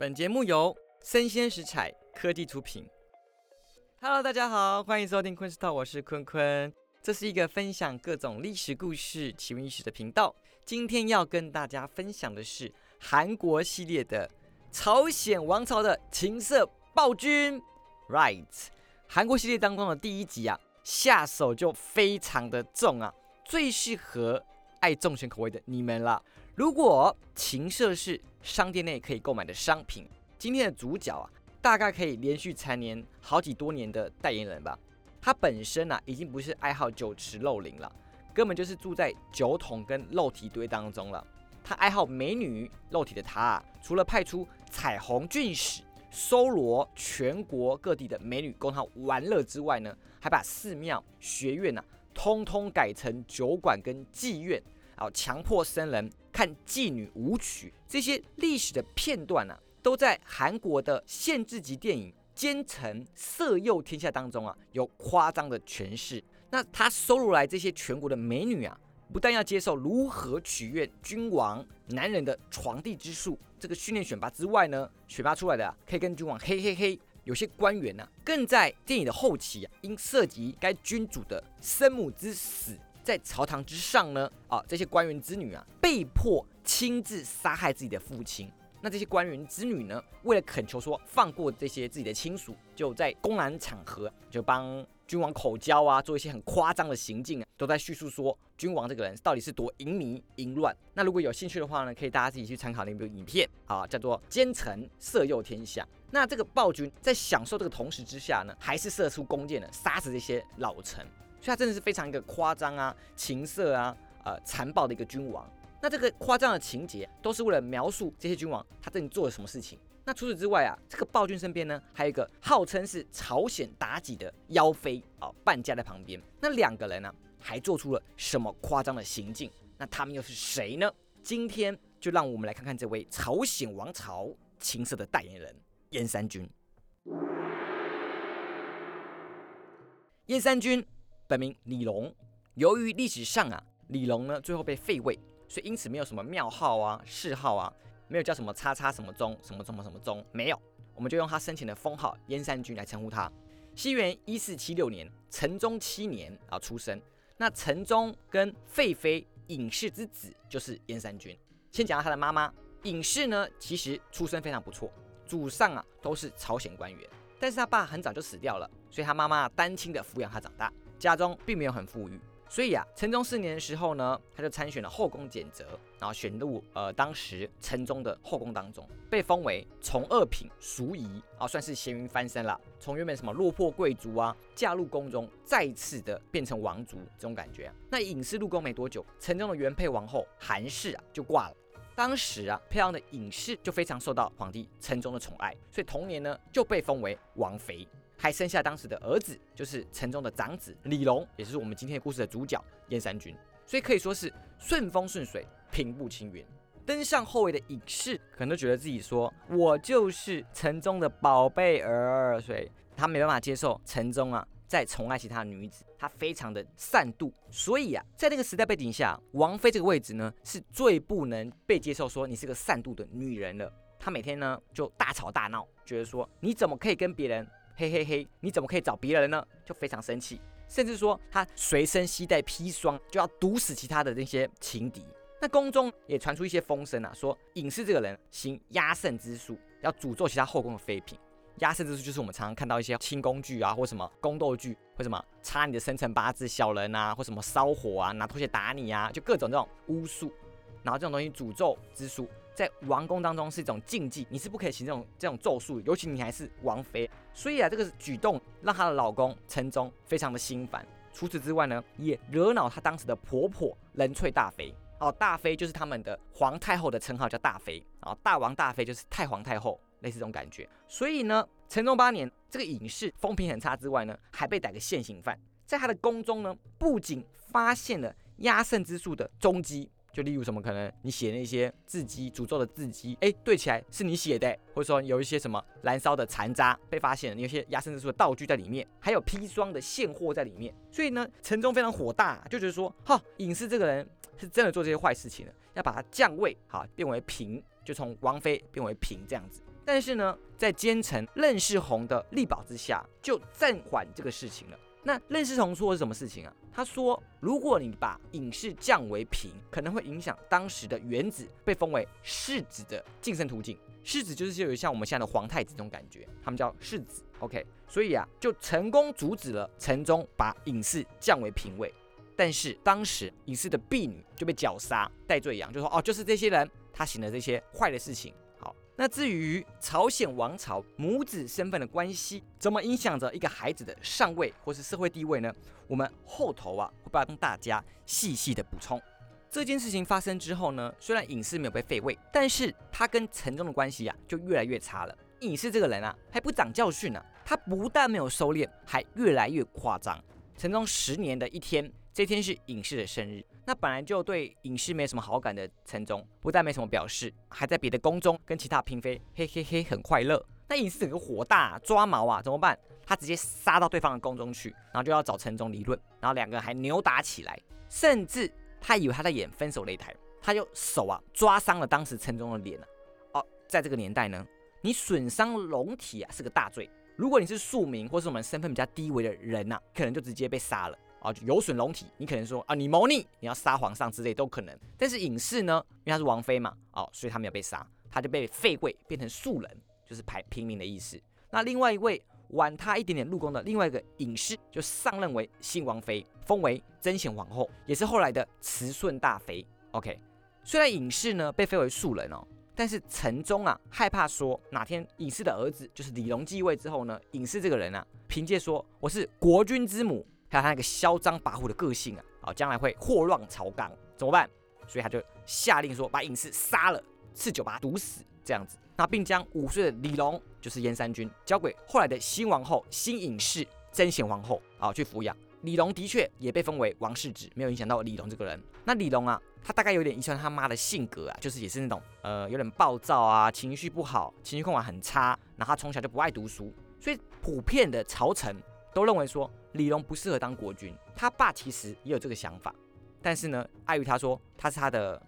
本节目由生鲜食材科技出品。Hello，大家好，欢迎收听昆斯特，我是坤坤。这是一个分享各种历史故事、奇闻异事的频道。今天要跟大家分享的是韩国系列的朝鲜王朝的情色暴君。Right，韩国系列当中的第一集啊，下手就非常的重啊，最适合爱重咸口味的你们了。如果情色是商店内可以购买的商品，今天的主角啊，大概可以连续蝉联好几多年的代言人吧。他本身啊，已经不是爱好酒池肉林了，根本就是住在酒桶跟肉体堆当中了。他爱好美女肉体的他，啊，除了派出彩虹郡使搜罗全国各地的美女供他玩乐之外呢，还把寺庙、学院呢，通通改成酒馆跟妓院。啊！强迫僧人看妓女舞曲，这些历史的片段呢，都在韩国的限制级电影《奸臣色诱天下》当中啊，有夸张的诠释。那他收录来这些全国的美女啊，不但要接受如何取悦君王男人的床地之术这个训练选拔之外呢，选拔出来的啊，可以跟君王嘿嘿嘿。有些官员呢，更在电影的后期啊，因涉及该君主的生母之死。在朝堂之上呢，啊，这些官员之女啊，被迫亲自杀害自己的父亲。那这些官员之女呢，为了恳求说放过这些自己的亲属，就在公然场合就帮君王口交啊，做一些很夸张的行径啊，都在叙述说君王这个人到底是多淫靡淫乱。那如果有兴趣的话呢，可以大家自己去参考那部影片啊，叫做《奸臣色诱天下》。那这个暴君在享受这个同时之下呢，还是射出弓箭呢，杀死这些老臣。所以他真的是非常一个夸张啊、情色啊、呃残暴的一个君王。那这个夸张的情节都是为了描述这些君王他对你做了什么事情。那除此之外啊，这个暴君身边呢还有一个号称是朝鲜妲己的妖妃啊伴驾在旁边。那两个人呢还做出了什么夸张的行径？那他们又是谁呢？今天就让我们来看看这位朝鲜王朝情色的代言人燕山君。燕山君。本名李龙，由于历史上啊，李龙呢最后被废位，所以因此没有什么庙号啊、谥号啊，没有叫什么叉叉什么宗、什么什么什么宗，没有，我们就用他生前的封号燕山君来称呼他。西元一四七六年，成宗七年啊出生。那成宗跟废妃尹氏之子就是燕山君。先讲到他的妈妈尹氏呢，其实出身非常不错，祖上啊都是朝鲜官员，但是他爸很早就死掉了，所以他妈妈单亲的抚养他长大。家中并没有很富裕，所以啊，成宗四年的时候呢，他就参选了后宫检择，然后选入呃当时城中的后宫当中，被封为从二品淑仪啊，算是咸云翻身了，从原本什么落魄贵族啊，嫁入宫中，再次的变成王族这种感觉。那隐士入宫没多久，城中的原配王后韩氏啊就挂了，当时啊，漂亮的隐士就非常受到皇帝城中的宠爱，所以同年呢就被封为王妃。还生下当时的儿子，就是城中的长子李隆，也就是我们今天故事的主角燕山君，所以可以说是顺风顺水、平步青云。登上后位的隐士可能都觉得自己说：“我就是城中的宝贝儿。”所以他没办法接受城中啊再宠爱其他女子，他非常的善妒。所以啊，在那个时代背景下，王妃这个位置呢是最不能被接受，说你是个善妒的女人了。他每天呢就大吵大闹，觉得说你怎么可以跟别人。嘿嘿嘿，你怎么可以找别人呢？就非常生气，甚至说他随身携带砒霜，就要毒死其他的那些情敌。那宫中也传出一些风声啊，说隐士这个人行压胜之术，要诅咒其他后宫的妃嫔。压胜之术就是我们常常看到一些轻宫剧啊，或什么宫斗剧，或什么插你的生辰八字、小人啊，或什么烧火啊、拿拖鞋打你啊，就各种这种巫术。然后这种东西诅咒之术。在王宫当中是一种禁忌，你是不可以行这种这种咒术，尤其你还是王妃。所以啊，这个举动让她的老公陈忠非常的心烦。除此之外呢，也惹恼她当时的婆婆仁粹大妃。哦，大妃就是他们的皇太后的称号，叫大妃。啊，大王大妃就是太皇太后，类似这种感觉。所以呢，成宗八年，这个隐士风评很差之外呢，还被逮个现行犯，在他的宫中呢，不仅发现了压胜之术的踪迹。就例如什么可能你写那些字迹诅咒的字迹，哎，对起来是你写的，或者说有一些什么燃烧的残渣被发现，有些压身之术的道具在里面，还有砒霜的现货在里面，所以呢，陈忠非常火大，就觉得说，哈，隐士这个人是真的做这些坏事情了，要把他降位，好变为平，就从王妃变为平这样子。但是呢，在奸臣任世宏的力保之下，就暂缓这个事情了。那任世宏说的是什么事情啊？他说，如果你把隐士降为平，可能会影响当时的元子被封为世子的晋升途径。世子就是有像我们现在的皇太子这种感觉，他们叫世子。OK，所以啊，就成功阻止了陈忠把隐士降为平位。但是当时隐士的婢女就被绞杀，戴罪羊就说：“哦，就是这些人，他行了这些坏的事情。”那至于朝鲜王朝母子身份的关系，怎么影响着一个孩子的上位或是社会地位呢？我们后头啊会帮大家细细的补充。这件事情发生之后呢，虽然隐士没有被废位，但是他跟陈忠的关系啊就越来越差了。隐士这个人啊还不长教训呢，他不但没有收敛，还越来越夸张。陈忠十年的一天，这天是隐士的生日。那本来就对影视没什么好感的陈忠，不但没什么表示，还在别的宫中跟其他嫔妃嘿嘿嘿很快乐。那影视整个火大抓毛啊，怎么办？他直接杀到对方的宫中去，然后就要找陈忠理论，然后两个人还扭打起来，甚至。他以为他在演分手擂台，他就手啊抓伤了当时陈忠的脸啊。哦，在这个年代呢，你损伤龙体啊是个大罪。如果你是庶民或是我们身份比较低微的人呐，可能就直接被杀了啊。就有损龙体，你可能说啊你谋逆，你要杀皇上之类都可能。但是隐士呢，因为他是王妃嘛，哦，所以他没有被杀，他就被废位变成庶人，就是排平民的意思。那另外一位。晚他一点点入宫的另外一个隐士就上任为新王妃，封为贞贤皇后，也是后来的慈顺大妃。OK，虽然隐士呢被废为庶人哦，但是陈忠啊害怕说哪天隐士的儿子就是李隆继位之后呢，隐士这个人啊凭借说我是国君之母，还有他那个嚣张跋扈的个性啊，啊将来会祸乱朝纲，怎么办？所以他就下令说把隐士杀了，赐酒把他毒死，这样子。那并将五岁的李隆，就是燕三军，交给后来的新王后新隐士贞贤皇后啊去抚养。李隆的确也被封为王世子，没有影响到李隆这个人。那李隆啊，他大概有点遗传他妈的性格啊，就是也是那种呃有点暴躁啊，情绪不好，情绪控管很差。然后他从小就不爱读书，所以普遍的朝臣都认为说李隆不适合当国君。他爸其实也有这个想法，但是呢，碍于他说他是他的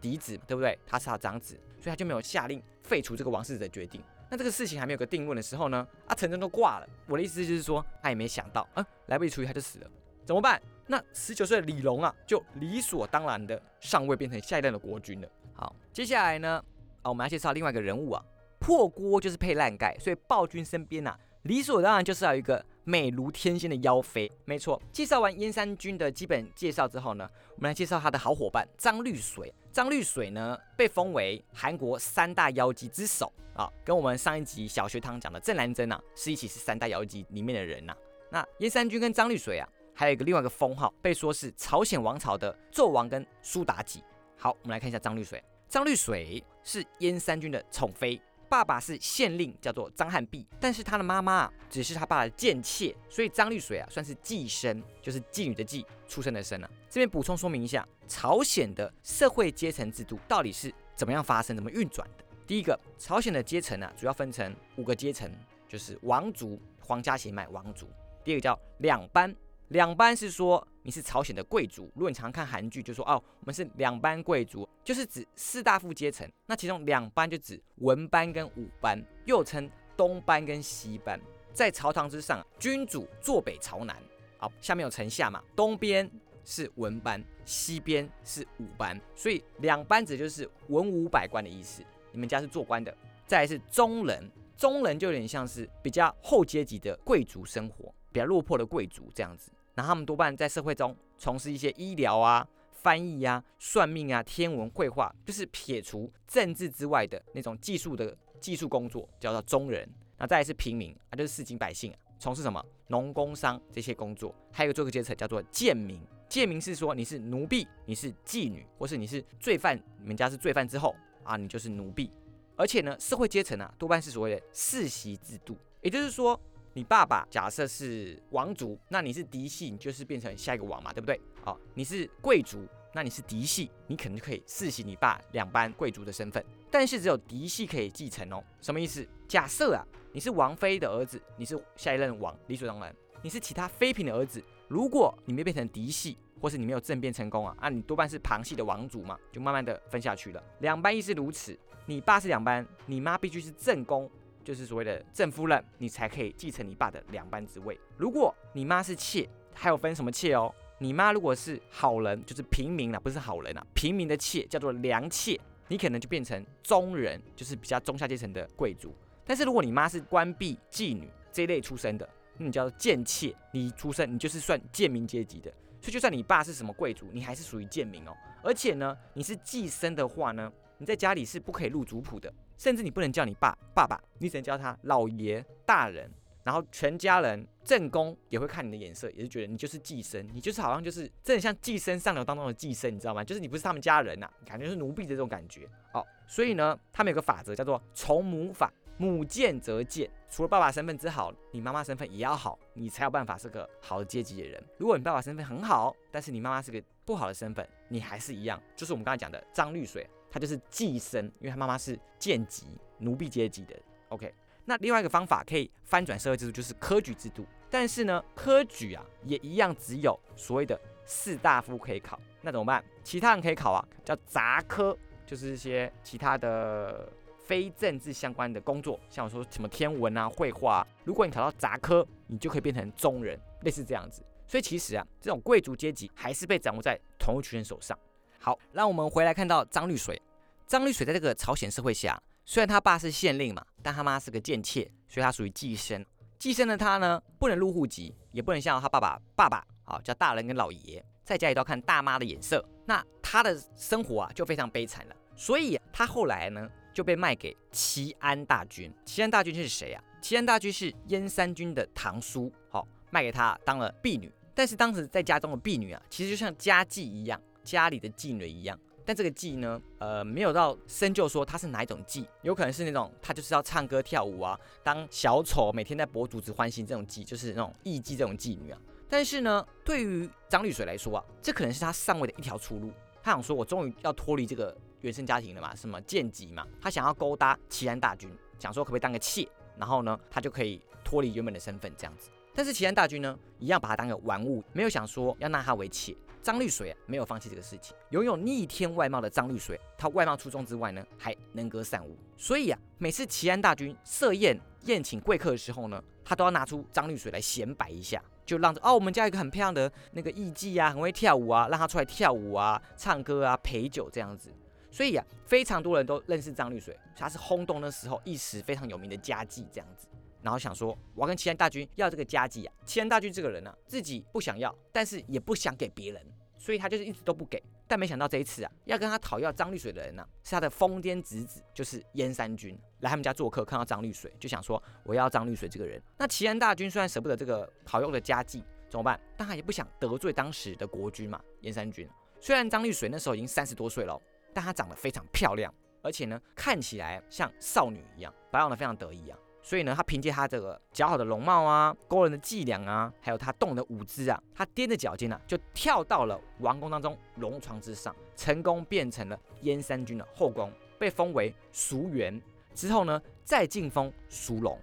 嫡子，对不对？他是他长子。所以他就没有下令废除这个王世子的决定。那这个事情还没有个定论的时候呢，啊，陈真都挂了。我的意思就是说，他也没想到，啊，来不及处理他就死了，怎么办？那十九岁的李隆啊，就理所当然的上位，变成下一任的国君了。好，接下来呢，啊，我们要介绍另外一个人物啊，破锅就是配烂盖，所以暴君身边呐，理所当然就是要一个。美如天仙的妖妃，没错。介绍完燕山君的基本介绍之后呢，我们来介绍他的好伙伴张绿水。张绿水呢，被封为韩国三大妖姬之首啊，跟我们上一集小学堂讲的郑南珍啊，是一起是三大妖姬里面的人呐。那燕山君跟张绿水啊，还有一个另外一个封号，被说是朝鲜王朝的纣王跟苏妲己。好，我们来看一下张绿水。张绿水是燕山君的宠妃。爸爸是县令，叫做张汉弼，但是他的妈妈，只是他爸的贱妾，所以张绿水啊，算是妓生，就是妓女的妓，出生的生啊。这边补充说明一下，朝鲜的社会阶层制度到底是怎么样发生、怎么运转的。第一个，朝鲜的阶层啊，主要分成五个阶层，就是王族、皇家血脉王族。第二个叫两班。两班是说你是朝鲜的贵族，如果你常看韩剧，就说哦，我们是两班贵族，就是指士大夫阶层。那其中两班就指文班跟武班，又称东班跟西班。在朝堂之上，君主坐北朝南，好，下面有臣下嘛，东边是文班，西边是武班，所以两班指就是文武百官的意思。你们家是做官的，再来是中人，中人就有点像是比较后阶级的贵族生活，比较落魄的贵族这样子。那他们多半在社会中从事一些医疗啊、翻译啊、算命啊、天文绘画，就是撇除政治之外的那种技术的技术工作，叫做中人。那再是平民啊，就是市井百姓啊，从事什么农工商这些工作。还有一个个阶层叫做贱民，贱民是说你是奴婢，你是妓女，或是你是罪犯，你们家是罪犯之后啊，你就是奴婢。而且呢，社会阶层啊，多半是所谓的世袭制度，也就是说。你爸爸假设是王族，那你是嫡系，你就是变成下一个王嘛，对不对？好，你是贵族，那你是嫡系，你可能就可以世袭你爸两班贵族的身份。但是只有嫡系可以继承哦。什么意思？假设啊，你是王妃的儿子，你是下一任王，理所当然。你是其他妃嫔的儿子，如果你没变成嫡系，或是你没有政变成功啊，那你多半是旁系的王族嘛，就慢慢的分下去了。两班亦是如此。你爸是两班，你妈必须是正宫，就是所谓的正夫人，你才可以继承你爸的两班之位。如果你妈是妾，还有分什么妾哦？你妈如果是好人，就是平民啊，不是好人啊，平民的妾叫做良妾，你可能就变成中人，就是比较中下阶层的贵族。但是如果你妈是官婢、妓女这一类出身的，那你叫做贱妾，你出身你就是算贱民阶级的。所以就算你爸是什么贵族，你还是属于贱民哦。而且呢，你是寄生的话呢，你在家里是不可以入族谱的，甚至你不能叫你爸爸爸，你只能叫他老爷大人。然后全家人正宫也会看你的眼色，也是觉得你就是寄生，你就是好像就是真的像寄生上流当中的寄生，你知道吗？就是你不是他们家人呐，感觉是奴婢的这种感觉。哦，所以呢，他们有个法则叫做从母法，母贱则贱。除了爸爸身份之好，你妈妈身份也要好，你才有办法是个好的阶级的人。如果你爸爸身份很好，但是你妈妈是个不好的身份，你还是一样，就是我们刚才讲的张绿水，就是寄生，因为他妈妈是贱籍奴婢阶级的。OK。那另外一个方法可以翻转社会制度，就是科举制度。但是呢，科举啊也一样只有所谓的士大夫可以考，那怎么办？其他人可以考啊，叫杂科，就是一些其他的非政治相关的工作，像我说什么天文啊、绘画。啊如果你考到杂科，你就可以变成中人，类似这样子。所以其实啊，这种贵族阶级还是被掌握在同一群人手上。好，让我们回来看到张绿水。张绿水在这个朝鲜社会下。虽然他爸是县令嘛，但他妈是个贱妾，所以他属于寄生。寄生的他呢，不能入户籍，也不能像他爸爸爸爸啊叫大人跟老爷，在家里都要看大妈的眼色。那他的生活啊就非常悲惨了。所以他后来呢就被卖给齐安大军。齐安大军是谁啊？齐安大军是燕三军的堂叔，好卖给他当了婢女。但是当时在家中的婢女啊，其实就像家妓一样，家里的妓女一样。但这个妓呢，呃，没有到深究说她是哪一种妓，有可能是那种她就是要唱歌跳舞啊，当小丑，每天在博主子欢心这种妓，就是那种艺妓这种妓女啊。但是呢，对于张绿水来说啊，这可能是他上位的一条出路。他想说，我终于要脱离这个原生家庭了嘛，什么贱籍嘛，他想要勾搭齐安大军，想说可不可以当个妾，然后呢，他就可以脱离原本的身份这样子。但是齐安大军呢，一样把他当个玩物，没有想说要纳他为妾。张绿水，没有放弃这个事情。拥有逆天外貌的张绿水，他外貌出众之外呢，还能歌善舞。所以啊，每次齐安大军设宴宴请贵客的时候呢，他都要拿出张绿水来显摆一下，就让着哦，我们家一个很漂亮的那个艺妓啊，很会跳舞啊，让他出来跳舞啊、唱歌啊、陪酒这样子。所以啊，非常多人都认识张绿水，他是轰动的时候一时非常有名的家妓这样子。然后想说，我要跟齐安大军要这个家妓啊。齐安大军这个人呢，自己不想要，但是也不想给别人，所以他就是一直都不给。但没想到这一次啊，要跟他讨要张绿水的人呢，是他的疯癫侄子，就是燕山君来他们家做客，看到张绿水就想说，我要张绿水这个人。那齐安大军虽然舍不得这个好用的家妓，怎么办？但他也不想得罪当时的国君嘛，燕山君。虽然张绿水那时候已经三十多岁了，但她长得非常漂亮，而且呢，看起来像少女一样，保养的非常得意啊。所以呢，他凭借他这个姣好的容貌啊，勾人的伎俩啊，还有他动的舞姿啊，他踮着脚尖呢，就跳到了王宫当中龙床之上，成功变成了燕三军的后宫，被封为淑媛。之后呢，再进封淑龙。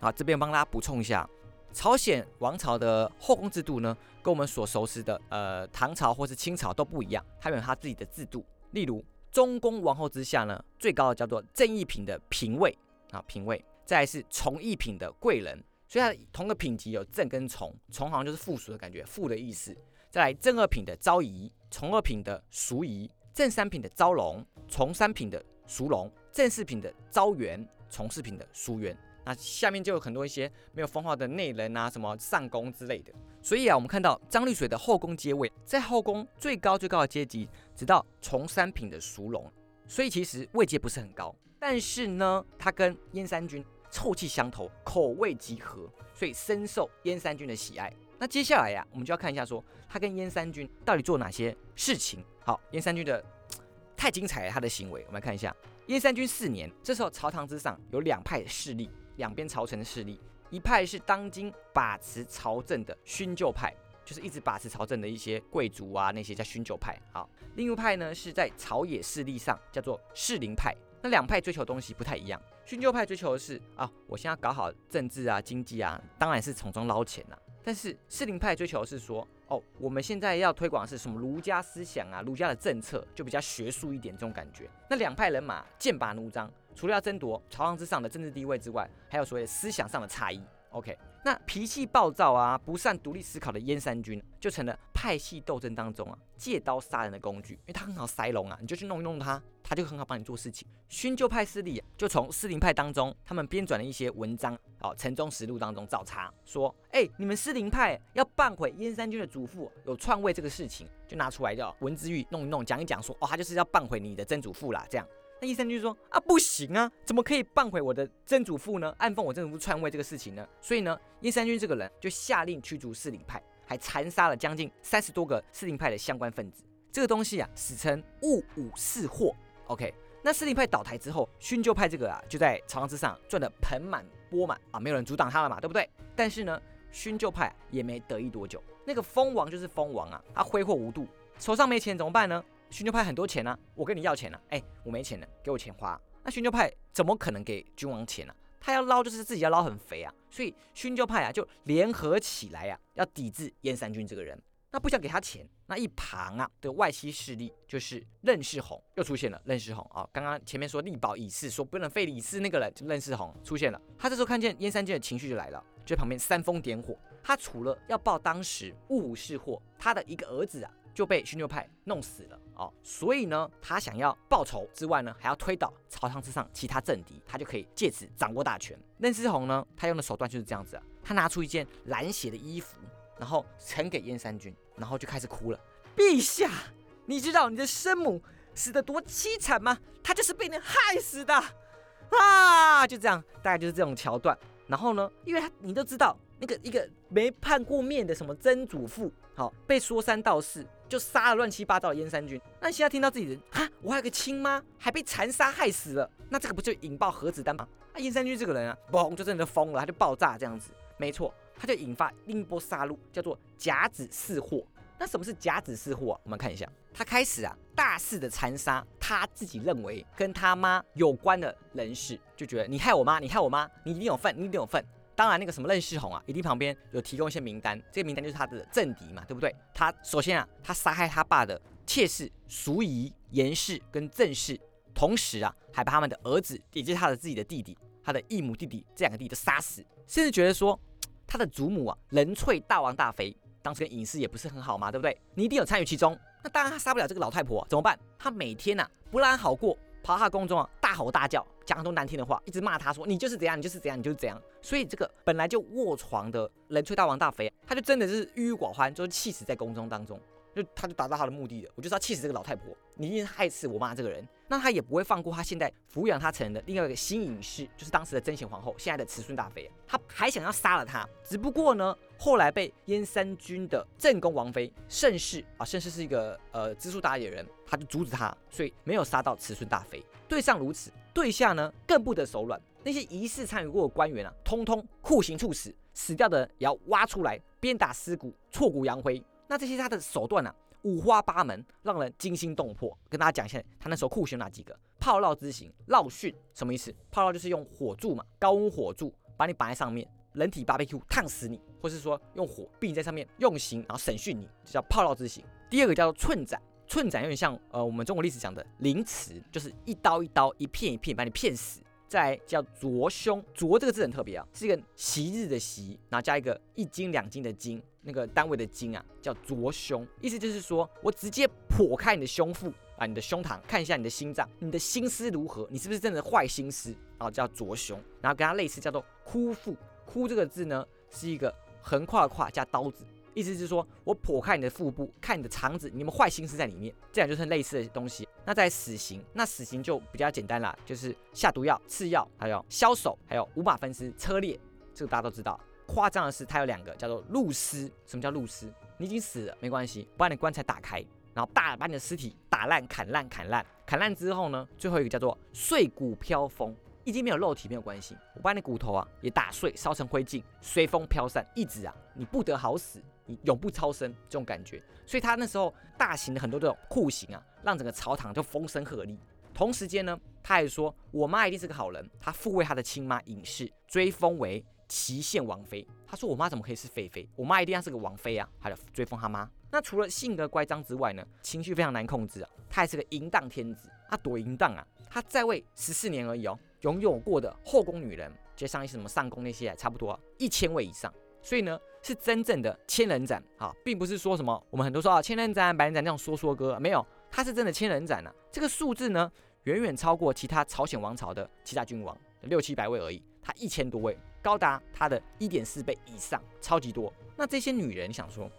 好，这边帮大家补充一下，朝鲜王朝的后宫制度呢，跟我们所熟悉的呃唐朝或是清朝都不一样，他们有他自己的制度。例如，中宫王后之下呢，最高的叫做正一品的嫔位啊，嫔位。再是从一品的贵人，所以它同个品级有正跟从，从好像就是附属的感觉，附的意思。再来正二品的昭仪，从二品的淑仪，正三品的昭容，从三品的淑容，正四品的昭元，从四品的淑元。那下面就有很多一些没有封号的内人啊，什么上宫之类的。所以啊，我们看到张绿水的后宫阶位，在后宫最高最高的阶级，直到从三品的淑容，所以其实位阶不是很高。但是呢，他跟燕三军。臭气相投，口味极合，所以深受燕三军的喜爱。那接下来呀，我们就要看一下，说他跟燕三军到底做哪些事情。好，燕三军的 太精彩了，他的行为，我们来看一下。燕三军四年，这时候朝堂之上有两派势力，两边朝臣的势力，一派是当今把持朝政的勋旧派，就是一直把持朝政的一些贵族啊，那些叫勋旧派。好，另一派呢是在朝野势力上叫做士林派。那两派追求东西不太一样。勋旧派追求的是啊，我现在搞好政治啊、经济啊，当然是从中捞钱呐。但是士林派追求的是说，哦，我们现在要推广的是什么儒家思想啊，儒家的政策就比较学术一点这种感觉。那两派人马剑拔弩张，除了要争夺朝堂之上的政治地位之外，还有所谓思想上的差异。OK，那脾气暴躁啊，不善独立思考的燕山君，就成了派系斗争当中啊借刀杀人的工具，因为他很好塞龙啊，你就去弄一弄他，他就很好帮你做事情。勋旧派势力就从士林派当中，他们编纂了一些文章，哦，《城中实录》当中找茬，说，哎，你们士林派要办毁燕山君的祖父有篡位这个事情，就拿出来叫文之玉弄一弄，讲一讲，说，哦，他就是要办毁你的曾祖父啦，这样。那医生就说啊，不行啊，怎么可以办毁我的曾祖父呢？暗讽我曾祖父篡位这个事情呢？所以呢，燕山君这个人就下令驱逐士林派，还残杀了将近三十多个士林派的相关分子。这个东西啊，史称戊午四祸。OK，那士林派倒台之后，勋旧派这个啊，就在朝堂之上赚得盆满钵满啊，没有人阻挡他了嘛，对不对？但是呢，勋旧派也没得意多久，那个蜂王就是蜂王啊，他挥霍无度，手上没钱怎么办呢？勋旧派很多钱呢，我跟你要钱呢，哎，我没钱了，给我钱花。那勋旧派怎么可能给君王钱呢？他要捞就是自己要捞很肥啊，所以勋旧派啊就联合起来呀，要抵制燕山君这个人。那不想给他钱，那一旁啊的外戚势力就是任世宏又出现了。任世宏啊，刚刚前面说力保李氏，说不能废李氏那个人，就任世宏出现了。他这时候看见燕山君的情绪就来了，就旁边煽风点火。他除了要报当时戊午事祸，他的一个儿子啊。就被勋旧派弄死了哦，所以呢，他想要报仇之外呢，还要推倒朝堂之上其他政敌，他就可以借此掌握大权。任思宏呢，他用的手段就是这样子啊，他拿出一件蓝血的衣服，然后呈给燕山君，然后就开始哭了。陛下，你知道你的生母死得多凄惨吗？她就是被人害死的啊！就这样，大概就是这种桥段。然后呢，因为他你都知道，那个一个没判过面的什么曾祖父，好被说三道四。就杀了乱七八糟的燕山君，那现在听到自己的啊，我还有个亲妈还被残杀害死了，那这个不就引爆核子弹吗？啊，燕山君这个人啊，嘣就真的疯了，他就爆炸这样子，没错，他就引发另一波杀戮，叫做甲子四祸。那什么是甲子四祸？我们看一下，他开始啊大肆的残杀他自己认为跟他妈有关的人士，就觉得你害我妈，你害我妈，你一定有份，你一定有份。当然，那个什么任世宏啊，一定旁边有提供一些名单，这个名单就是他的政敌嘛，对不对？他首先啊，他杀害他爸的妾室淑仪、严氏跟郑氏，同时啊，还把他们的儿子，也就是他的自己的弟弟，他的异母弟弟这两个弟弟都杀死，甚至觉得说他的祖母啊，仁粹大王大妃，当时跟隐士也不是很好嘛，对不对？你一定有参与其中。那当然他杀不了这个老太婆，怎么办？他每天呐不让好过。跑他宫中啊，大吼大叫，讲很多难听的话，一直骂他说你就是怎样，你就是怎样，你就是怎样。所以这个本来就卧床的人翠大王大妃，他就真的是郁郁寡欢，就是气死在宫中当中。就他就达到他的目的了，我就是要气死这个老太婆，你一定害死我妈这个人。那他也不会放过他现在抚养他成人的另外一个新隐士，就是当时的贞贤皇后，现在的慈顺大妃。他还想要杀了他，只不过呢，后来被燕山君的正宫王妃盛世啊，盛世是一个呃知书达理的人，他就阻止他，所以没有杀到慈顺大妃。对上如此，对下呢更不得手软。那些疑似参与过的官员啊，通通酷刑处死，死掉的也要挖出来鞭打尸骨，挫骨扬灰。那这些他的手段呢，五花八门，让人惊心动魄。跟大家讲一下，他那时候酷刑哪几个？炮烙之刑，烙训什么意思？炮烙就是用火柱嘛，高温火柱把你绑在上面，人体 barbecue 烫死你，或是说用火并在上面用刑，然后审讯你，就叫炮烙之刑。第二个叫做寸斩，寸斩有点像呃我们中国历史讲的凌迟，就是一刀一刀，一片一片把你片死。再叫啄胸，啄这个字很特别啊，是一个习日的习，然后加一个一斤两斤的斤，那个单位的斤啊，叫啄胸，意思就是说我直接剖开你的胸腹啊，你的胸膛，看一下你的心脏，你的心思如何，你是不是真的坏心思啊？叫啄胸，然后跟它类似叫做枯腹，枯这个字呢是一个横跨跨加刀子。意思是说，我剖开你的腹部，看你的肠子，你们坏心思在里面，这样就是类似的东西。那在死刑，那死刑就比较简单啦，就是下毒药、刺药，还有枭首，还有五马分尸、车裂，这个大家都知道。夸张的是，它有两个叫做露尸。什么叫露尸？你已经死了，没关系，把你的棺材打开，然后大把你的尸体打烂、砍烂、砍烂、砍烂之后呢，最后一个叫做碎骨飘风。已经没有肉体没有关系，我把你骨头啊也打碎，烧成灰烬，随风飘散，一直啊你不得好死，永不超生这种感觉。所以他那时候大型的很多这种酷刑啊，让整个朝堂就风声鹤唳。同时间呢，他还说我妈一定是个好人，他复位他的亲妈尹氏，追封为祁县王妃。他说：“我妈怎么可以是妃妃？我妈一定要是个王妃啊！”他就追封他妈。那除了性格乖张之外呢，情绪非常难控制啊。他还是个淫荡天子，他多淫荡啊！他在位十四年而已哦，拥有过的后宫女人，接上一些什么上宫那些，差不多一千位以上。所以呢，是真正的千人斩啊，并不是说什么我们很多说啊千人斩、百人斩那种说说歌，没有，他是真的千人斩啊。这个数字呢，远远超过其他朝鲜王朝的其他君王六七百位而已，他一千多位，高达他的一点四倍以上，超级多。那这些女人想说。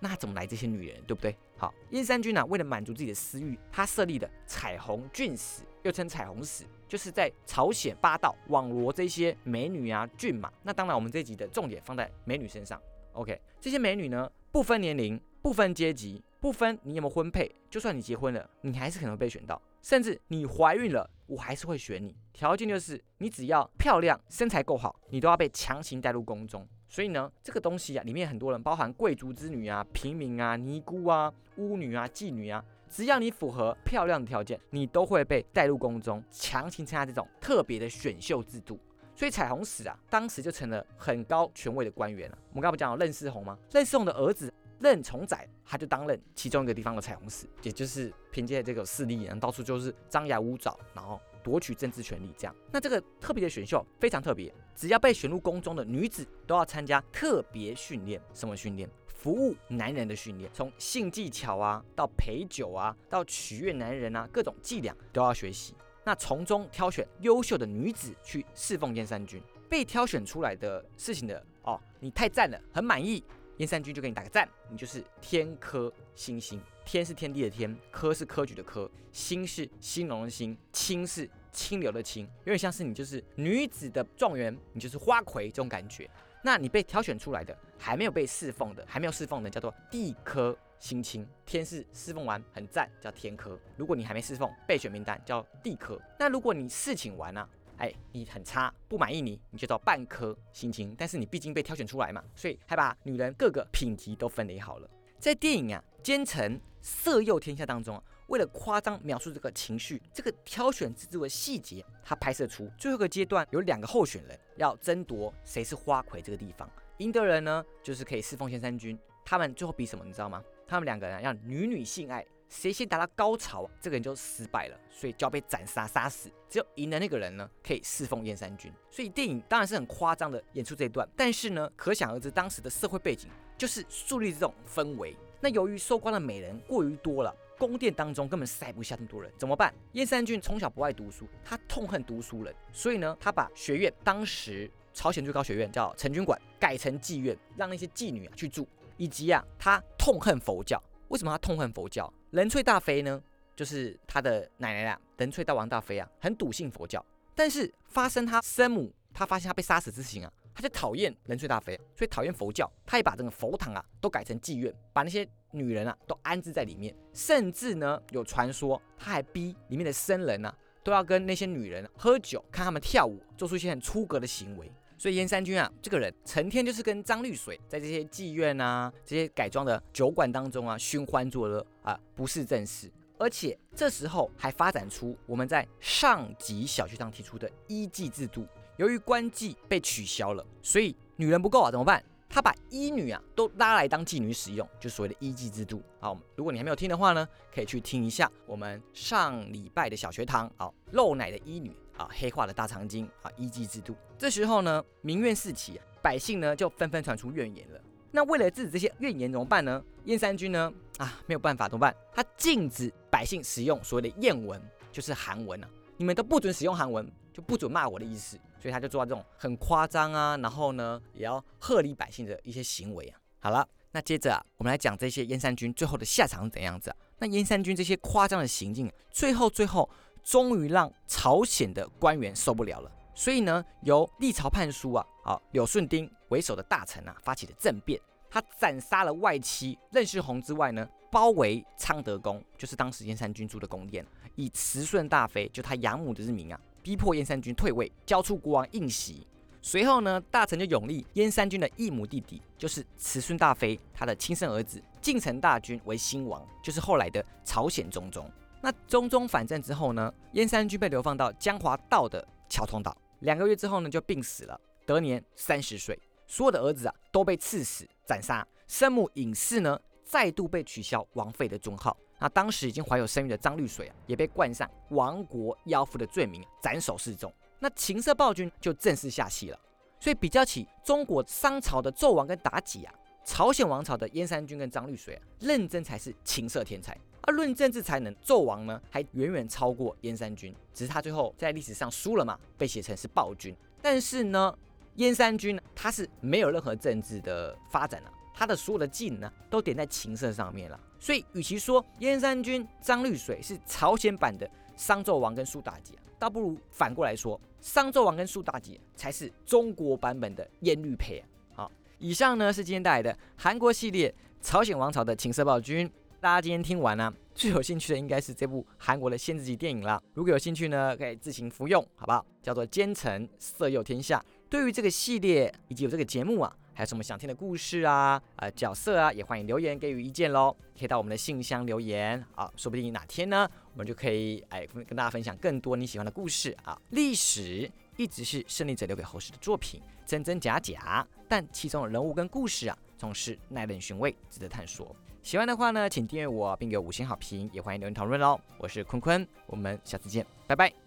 那怎么来这些女人，对不对？好，燕山君呢，为了满足自己的私欲，他设立的彩虹郡史，又称彩虹史，就是在朝鲜八道网罗这些美女啊、骏马。那当然，我们这集的重点放在美女身上。OK，这些美女呢，不分年龄、不分阶级、不分你有没有婚配，就算你结婚了，你还是可能被选到。甚至你怀孕了，我还是会选你。条件就是你只要漂亮、身材够好，你都要被强行带入宫中。所以呢，这个东西啊，里面很多人，包含贵族之女啊、平民啊、尼姑啊、巫女啊、妓女啊，只要你符合漂亮的条件，你都会被带入宫中，强行参加这种特别的选秀制度。所以彩虹使啊，当时就成了很高权位的官员了。我们刚不讲任世宏吗？任世宏的儿子任重载，他就担任其中一个地方的彩虹使，也就是凭借这个势力，然后到处就是张牙舞爪，然后。夺取政治权利，这样，那这个特别的选秀非常特别，只要被选入宫中的女子都要参加特别训练，什么训练？服务男人的训练，从性技巧啊，到陪酒啊，到取悦男人啊，各种伎俩都要学习。那从中挑选优秀的女子去侍奉燕山君，被挑选出来的事情的哦，你太赞了，很满意，燕山君就给你打个赞，你就是天科星星。天是天地的天，科是科举的科，星是兴隆的星，清是清流的清，有点像是你就是女子的状元，你就是花魁这种感觉。那你被挑选出来的，还没有被侍奉的，还没有侍奉的，叫做地科星清。天是侍奉完很赞，叫天科。如果你还没侍奉，备选名单叫地科。那如果你侍请完呢，哎，你很差，不满意你，你就叫半科星清。但是你毕竟被挑选出来嘛，所以还把女人各个品级都分类好了。在电影啊，奸臣色诱天下当中啊，为了夸张描述这个情绪，这个挑选制度的细节，他拍摄出最后一个阶段有两个候选人要争夺谁是花魁这个地方，赢的人呢就是可以侍奉先三军。他们最后比什么，你知道吗？他们两个人要女女性爱，谁先达到高潮，这个人就失败了，所以就要被斩杀杀死。只有赢的那个人呢，可以侍奉燕三军。所以电影当然是很夸张的演出这一段，但是呢，可想而知当时的社会背景。就是树立这种氛围。那由于收官的美人过于多了，宫殿当中根本塞不下那么多人，怎么办？燕山君从小不爱读书，他痛恨读书人，所以呢，他把学院，当时朝鲜最高学院叫成军馆，改成妓院，让那些妓女啊去住。以及啊，他痛恨佛教。为什么他痛恨佛教？仁粹大妃呢，就是他的奶奶啊，仁粹大王大妃啊，很笃信佛教。但是发生他生母，他发现他被杀死之情啊。他就讨厌仁粹大妃，所以讨厌佛教。他也把这个佛堂啊都改成妓院，把那些女人啊都安置在里面。甚至呢有传说，他还逼里面的僧人啊都要跟那些女人喝酒，看他们跳舞，做出一些很出格的行为。所以燕山君啊这个人成天就是跟张绿水在这些妓院啊、这些改装的酒馆当中啊寻欢作乐啊，不是正事。而且这时候还发展出我们在上级小学上提出的医妓制度。由于官妓被取消了，所以女人不够啊，怎么办？他把医女啊都拉来当妓女使用，就所谓的医妓制度。好，如果你还没有听的话呢，可以去听一下我们上礼拜的小学堂。好，露奶的医女啊，黑化的大长今啊，医妓制度。这时候呢，民怨四起，百姓呢就纷纷传出怨言了。那为了制止这些怨言怎么办呢？燕山君呢啊没有办法怎么办？他禁止百姓使用所谓的谚文，就是韩文啊，你们都不准使用韩文。就不准骂我的意思，所以他就做到这种很夸张啊，然后呢，也要鹤立百姓的一些行为啊。好了，那接着啊，我们来讲这些燕山军最后的下场是怎样子啊？那燕山军这些夸张的行径，最后最后终于让朝鲜的官员受不了了，所以呢，由历朝判书啊，好柳顺丁为首的大臣啊，发起了政变，他斩杀了外戚任世宏之外呢，包围昌德宫，就是当时燕山君住的宫殿，以慈顺大妃就他养母的之名啊。逼迫燕山君退位，交出国王印玺。随后呢，大臣就永立燕山君的异母弟弟，就是慈顺大妃他的亲生儿子晋城大君为新王，就是后来的朝鲜中宗。那中宗反正之后呢，燕山君被流放到江华道的桥通岛，两个月之后呢就病死了。得年三十岁，所有的儿子啊都被赐死斩杀，生母尹氏呢再度被取消王妃的尊号。那当时已经怀有身孕的张绿水啊，也被冠上亡国妖妇的罪名，斩首示众。那情色暴君就正式下戏了。所以比较起中国商朝的纣王跟妲己啊，朝鲜王朝的燕山君跟张绿水啊，认真才是情色天才。而论政治才能，纣王呢还远远超过燕山君，只是他最后在历史上输了嘛，被写成是暴君。但是呢，燕山君他是没有任何政治的发展了，他的所有的技能呢都点在情色上面了。所以，与其说燕山君、张绿水是朝鲜版的商纣王跟苏妲己啊，倒不如反过来说，商纣王跟苏妲己才是中国版本的燕绿配啊。好，以上呢是今天带来的韩国系列朝鲜王朝的情色暴君。大家今天听完呢，最有兴趣的应该是这部韩国的限制级电影了。如果有兴趣呢，可以自行服用，好不好？叫做《奸臣色诱天下》。对于这个系列以及有这个节目啊，还有什么想听的故事啊、呃角色啊，也欢迎留言给予意见喽。可以到我们的信箱留言啊，说不定哪天呢，我们就可以哎跟大家分享更多你喜欢的故事啊。历史一直是胜利者留给后世的作品，真真假假，但其中的人物跟故事啊，总是耐人寻味，值得探索。喜欢的话呢，请订阅我，并给五星好评，也欢迎留言讨论哦。我是坤坤，我们下次见，拜拜。